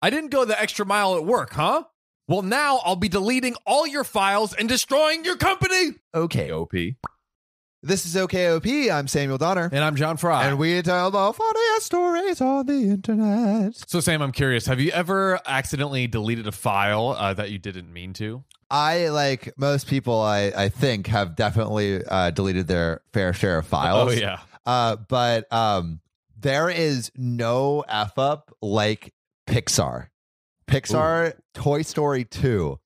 I didn't go the extra mile at work, huh? Well, now I'll be deleting all your files and destroying your company. Okay. OP. This is OKOP. I'm Samuel Donner. And I'm John Frye. And we tell the funniest stories on the internet. so, Sam, I'm curious. Have you ever accidentally deleted a file uh, that you didn't mean to? I, like most people, I, I think, have definitely uh, deleted their fair share of files. Oh, yeah. Uh, but um, there is no F up like Pixar. Pixar Toy Story 2.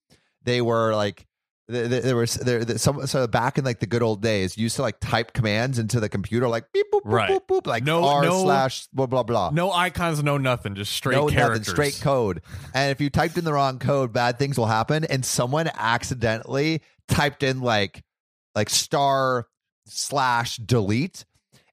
They were like, there, was there, some so back in like the good old days you used to like type commands into the computer like beep boop boop Right. boop boop like No- r no- slash blah blah blah No icons, no nothing, just straight no characters. nothing straight code and if you typed in the wrong code bad things will happen and someone accidentally typed in like like star slash delete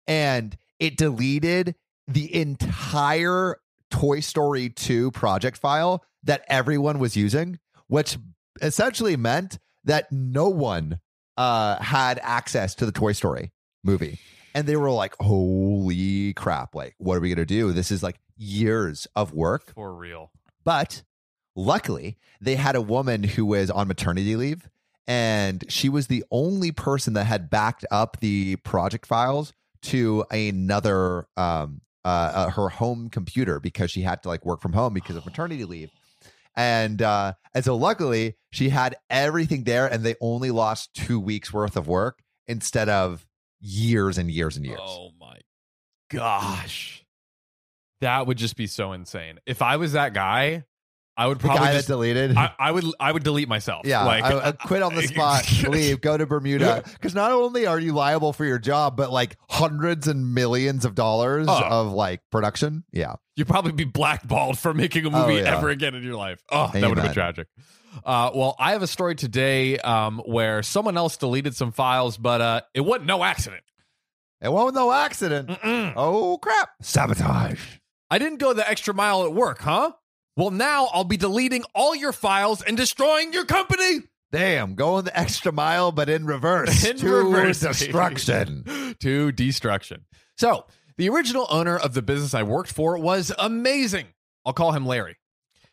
and it deleted the entire toy story 2 project file that everyone was using which essentially meant that no one uh had access to the toy story movie. And they were like holy crap. Like what are we gonna do? This is like years of work. For real. but luckily, they had a woman who was on maternity leave, and she was the only person that had backed up the project files to another um uh, uh her home computer because she had to like work from home because of maternity leave. And uh and so luckily she had everything there and they only lost 2 weeks worth of work instead of years and years and years. Oh my gosh. That would just be so insane. If I was that guy, I would the probably guy just, that deleted I, I would I would delete myself. Yeah, like I, I quit on the spot, leave, go to Bermuda. Because not only are you liable for your job, but like hundreds and millions of dollars Oh. of like production. Yeah, you'd probably be blackballed for making a Oh, movie yeah. ever again in your life. Oh, that would have been tragic. Uh, well, I have a story today um, where someone else deleted some files, but uh, it wasn't no accident. it wasn't no accident. Mm-mm. Oh crap! Sabotage. I didn't go the extra mile at work, huh? Well, now I'll be deleting all your files and destroying your company. Damn, going the extra mile, but in reverse In to reverse, destruction. to destruction. So, the original owner of the business I worked for was amazing. I'll call him Larry.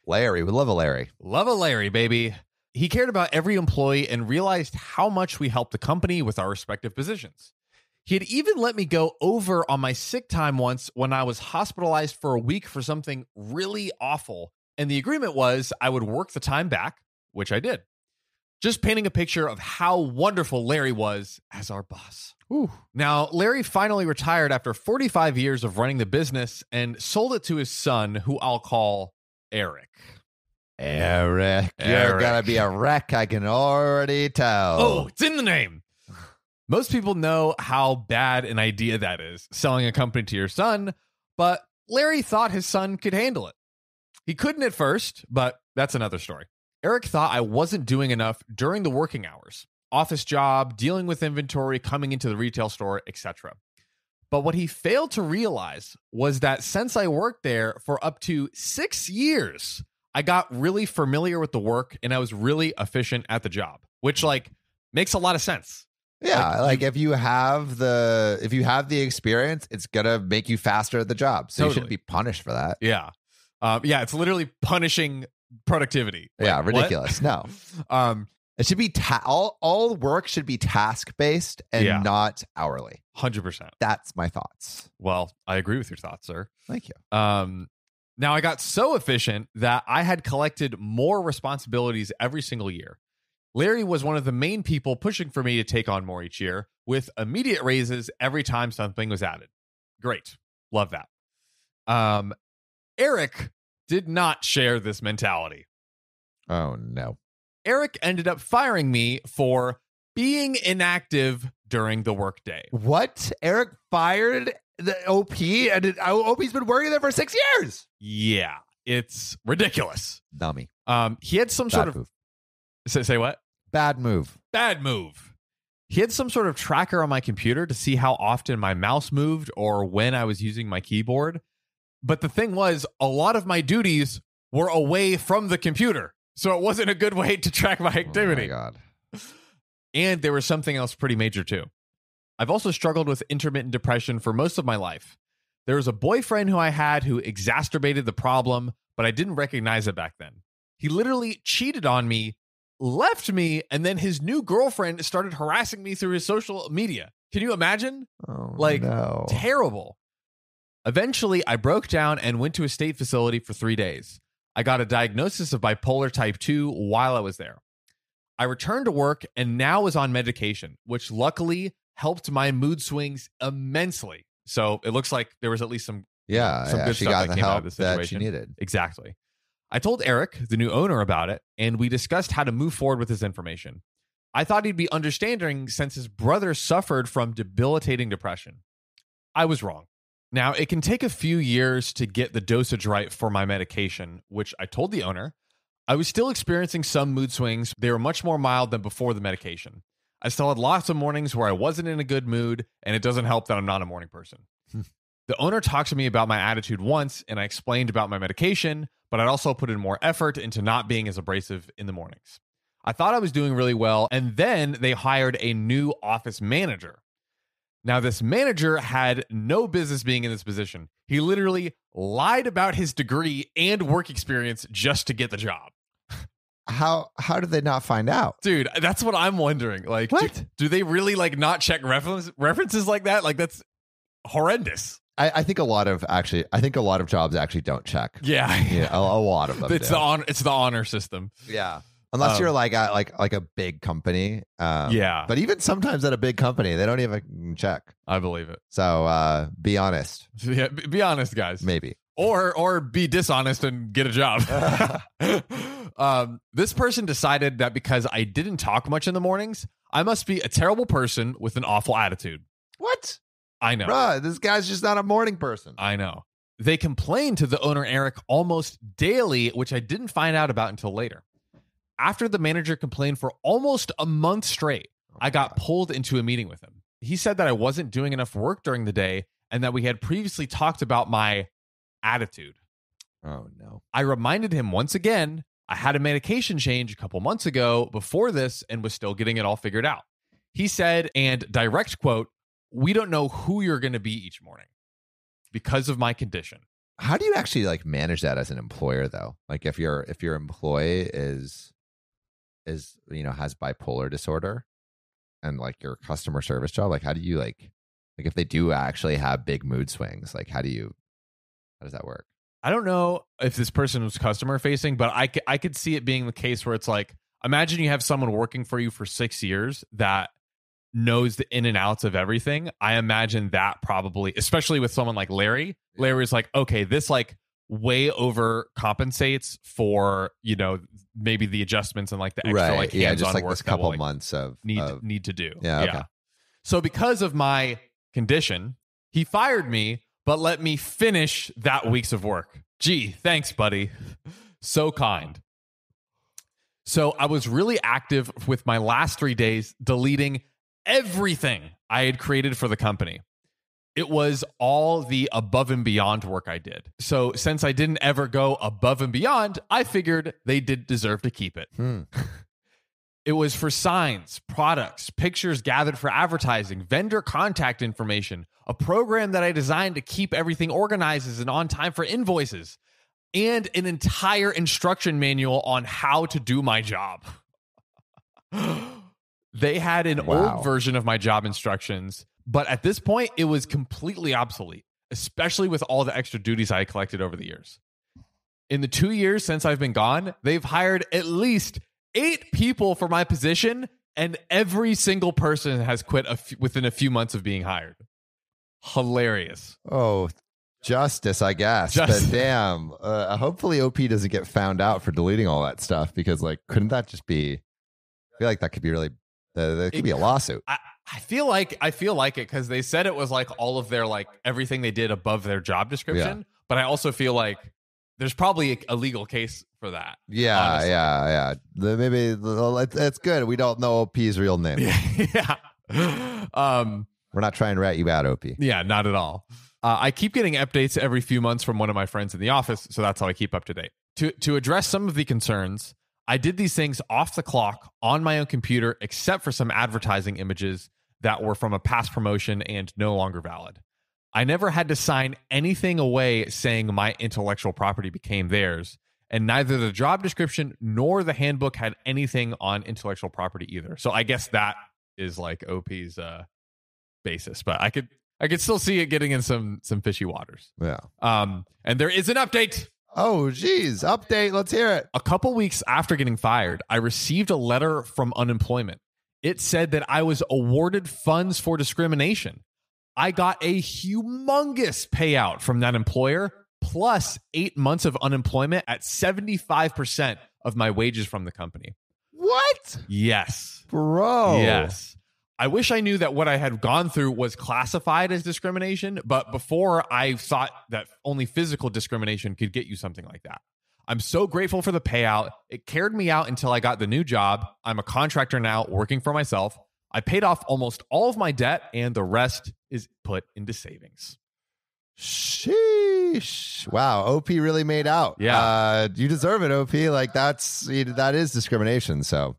Larry, we love a Larry. Love a Larry, baby. He cared about every employee and realized how much we helped the company with our respective positions. He had even let me go over on my sick time once when I was hospitalized for a week for something really awful. And the agreement was I would work the time back, which I did. Just painting a picture of how wonderful Larry was as our boss. Now, Larry finally retired after 45 years of running the business and sold it to his son, who I'll call Eric. Eric, you're gonna be a wreck. I can already tell. Oh, it's in the name. Most people know how bad an idea that is, selling a company to your son, but Larry thought his son could handle it. He couldn't at first, but that's another story. Eric thought I wasn't doing enough during the working hours office job, dealing with inventory, coming into the retail store, etc. But what he failed to realize was that since I worked there for up to six years, I got really familiar with the work and I was really efficient at the job, which like makes a lot of sense. Yeah, Like, like, if you have the if you have the experience, it's gonna make you faster at the job. So you shouldn't be punished for that. Yeah. Um, yeah, it's literally punishing productivity. Like, yeah, what? ridiculous. No, Um, it should be ta- all all work should be task based and Yeah. not hourly. 100%. That's my thoughts. Well, I agree with your thoughts, sir. Thank you. Um, now I got so efficient that I had collected more responsibilities every single year. Larry was one of the main people pushing for me to take on more each year with immediate raises every time something was added. Great. Love that. Um, Eric did not share this mentality. Oh no. Eric ended up firing me for being inactive during the workday. What? Eric fired the OP and it, OP's been working there for six years. Yeah, it's ridiculous. Dummy. Um, he had some Bad sort of say, say what? Bad move. Bad move. He had some sort of tracker on my computer to see how often my mouse moved or when I was using my keyboard. But the thing was, a lot of my duties were away from the computer. So it wasn't a good way to track my activity. Oh my god. And there was something else pretty major too. I've also struggled with intermittent depression for most of my life. There was a boyfriend who I had who exacerbated the problem, but I didn't recognize it back then. He literally cheated on me, left me, and then his new girlfriend started harassing me through his social media. Can you imagine? Oh, Like, no. Terrible. Eventually, I broke down and went to a state facility for three days. I got a diagnosis of bipolar type 2 while I was there. I returned to work and now was on medication, which luckily helped my mood swings immensely. So it looks like there was at least some yeah, some yeah, good she stuff got that the came out of help this that she needed. Exactly. I told Eric, the new owner, about it, and we discussed how to move forward with his information. I thought he'd be understanding since his brother suffered from debilitating depression. I was wrong. Now, it can take a few years to get the dosage right for my medication, which I told the owner. I was still experiencing some mood swings. They were much more mild than before the medication. I still had lots of mornings where I wasn't in a good mood, and it doesn't help that I'm not a morning person. The owner talked to me about my attitude once, and I explained about my medication, but I'd also put in more effort into not being as abrasive in the mornings. I thought I was doing really well, and then they hired a new office manager. Now, this manager had no business being in this position. He literally lied about his degree and work experience just to get the job. How how did they not find out? Dude, that's what I'm wondering. Like, do- What? Do, they really like not check reference, references like that? Like, that's horrendous. I, I think a lot of actually, I think a lot of jobs actually don't check. Yeah, Yeah, a, a lot of them. it's do. the honor. It's the honor system. yeah, unless Um, you're like a, like like a big company. Um, Yeah. but even sometimes at a big company, they don't even check. I believe it. So uh, be honest, Yeah, be be honest, guys. maybe. or or be dishonest and get a job. um, this person decided that because I didn't talk much in the mornings, I must be a terrible person with an awful attitude. What, I know. Bruh, This guy's just not a morning person. I know. They complained to the owner Eric almost daily, which I didn't find out about until later. After the manager complained for almost a month straight, oh I got pulled into a meeting with him. He said that I wasn't doing enough work during the day and that we had previously talked about my attitude. Oh no. I reminded him once again I had a medication change a couple months ago before this and was still getting it all figured out. He said, and direct quote, we don't know who you're going to be each morning because of my condition. How do you actually like manage that as an employer though? Like if your if your employee is is you know has bipolar disorder and like your customer service job, like how do you like like if they do actually have big mood swings, like how do you how does that work? I don't know if this person was customer facing, but I, I could see it being the case where it's like, imagine you have someone working for you for six years that knows the in and outs of everything. I imagine that probably, especially with someone like Larry, Larry's like, okay, this like way over compensates for, you know, maybe the adjustments and like the extra like yeah, just like this couple like, months of need of- need to do. Yeah, okay. So because of my condition, he fired me, but let me finish that weeks of work. Gee, thanks, buddy. So kind. So I was really active with my last three days, deleting everything I had created for the company. It was all the above and beyond work I did. So since I didn't ever go above and beyond, I figured they did deserve to keep it. Hmm. It was for signs, products, pictures gathered for advertising, vendor contact information, a program that I designed to keep everything organized and on time for invoices, and an entire instruction manual on how to do my job. They had an Wow. old version of my job instructions, but at this point, it was completely obsolete, especially with all the extra duties I collected over the years. In the two years since I've been gone, they've hired at least eight people for my position, and every single person has quit a f- within a few months of being hired. Hilarious. Oh, justice, I guess. Justice. But damn, uh, hopefully OP doesn't get found out for deleting all that stuff because, like, couldn't that just be? I feel like that could be really. Uh, that could be a lawsuit. I, I feel like I feel like it because they said it was like all of their like everything they did above their job description. But I also feel like there's probably a, a legal case for that. Yeah, honestly. yeah, yeah. Maybe it's good. We don't know OP's real name. yeah. Um. We're not trying to rat you out, OP. Yeah, not at all. Uh, I keep getting updates every few months from one of my friends in the office, so that's how I keep up to date. To to address some of the concerns, I did these things off the clock on my own computer, except for some advertising images that were from a past promotion and no longer valid. I never had to sign anything away saying my intellectual property became theirs. And neither the job description nor the handbook had anything on intellectual property either. So I guess that is like OP's uh, basis. But I could I could still see it getting in some some fishy waters. Yeah. Um, and there is an update. Oh, geez. Update. Let's hear it. A couple weeks after getting fired, I received a letter from unemployment. It said that I was awarded funds for discrimination. I got a humongous payout from that employer, plus eight months of unemployment at 75% of my wages from the company. What? Yes. Bro. Yes. I wish I knew that what I had gone through was classified as discrimination, but before I thought that only physical discrimination could get you something like that. I'm so grateful for the payout. It carried me out until I got the new job. I'm a contractor now working for myself. I paid off almost all of my debt, and the rest is put into savings. Sheesh. Wow. OP really made out. Yeah. Uh, you deserve it, OP. Like that's that is discrimination. So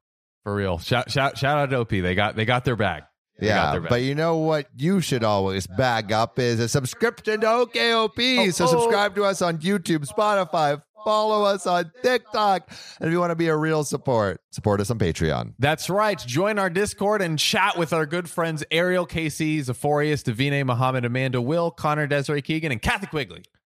For real. Shout shout shout out to OP. They got they got their bag. They yeah. their bag. But you know what you should always bag up is a subscription to OKOP. Oh, so oh. subscribe to us on YouTube, Spotify, follow us on TikTok. And if you want to be a real support, support us on Patreon. That's right. Join our Discord and chat with our good friends Ariel, Casey, Zephorius, Davine, Muhammad, Amanda, Will, Connor, Desiree Keegan, and Kathy Quigley.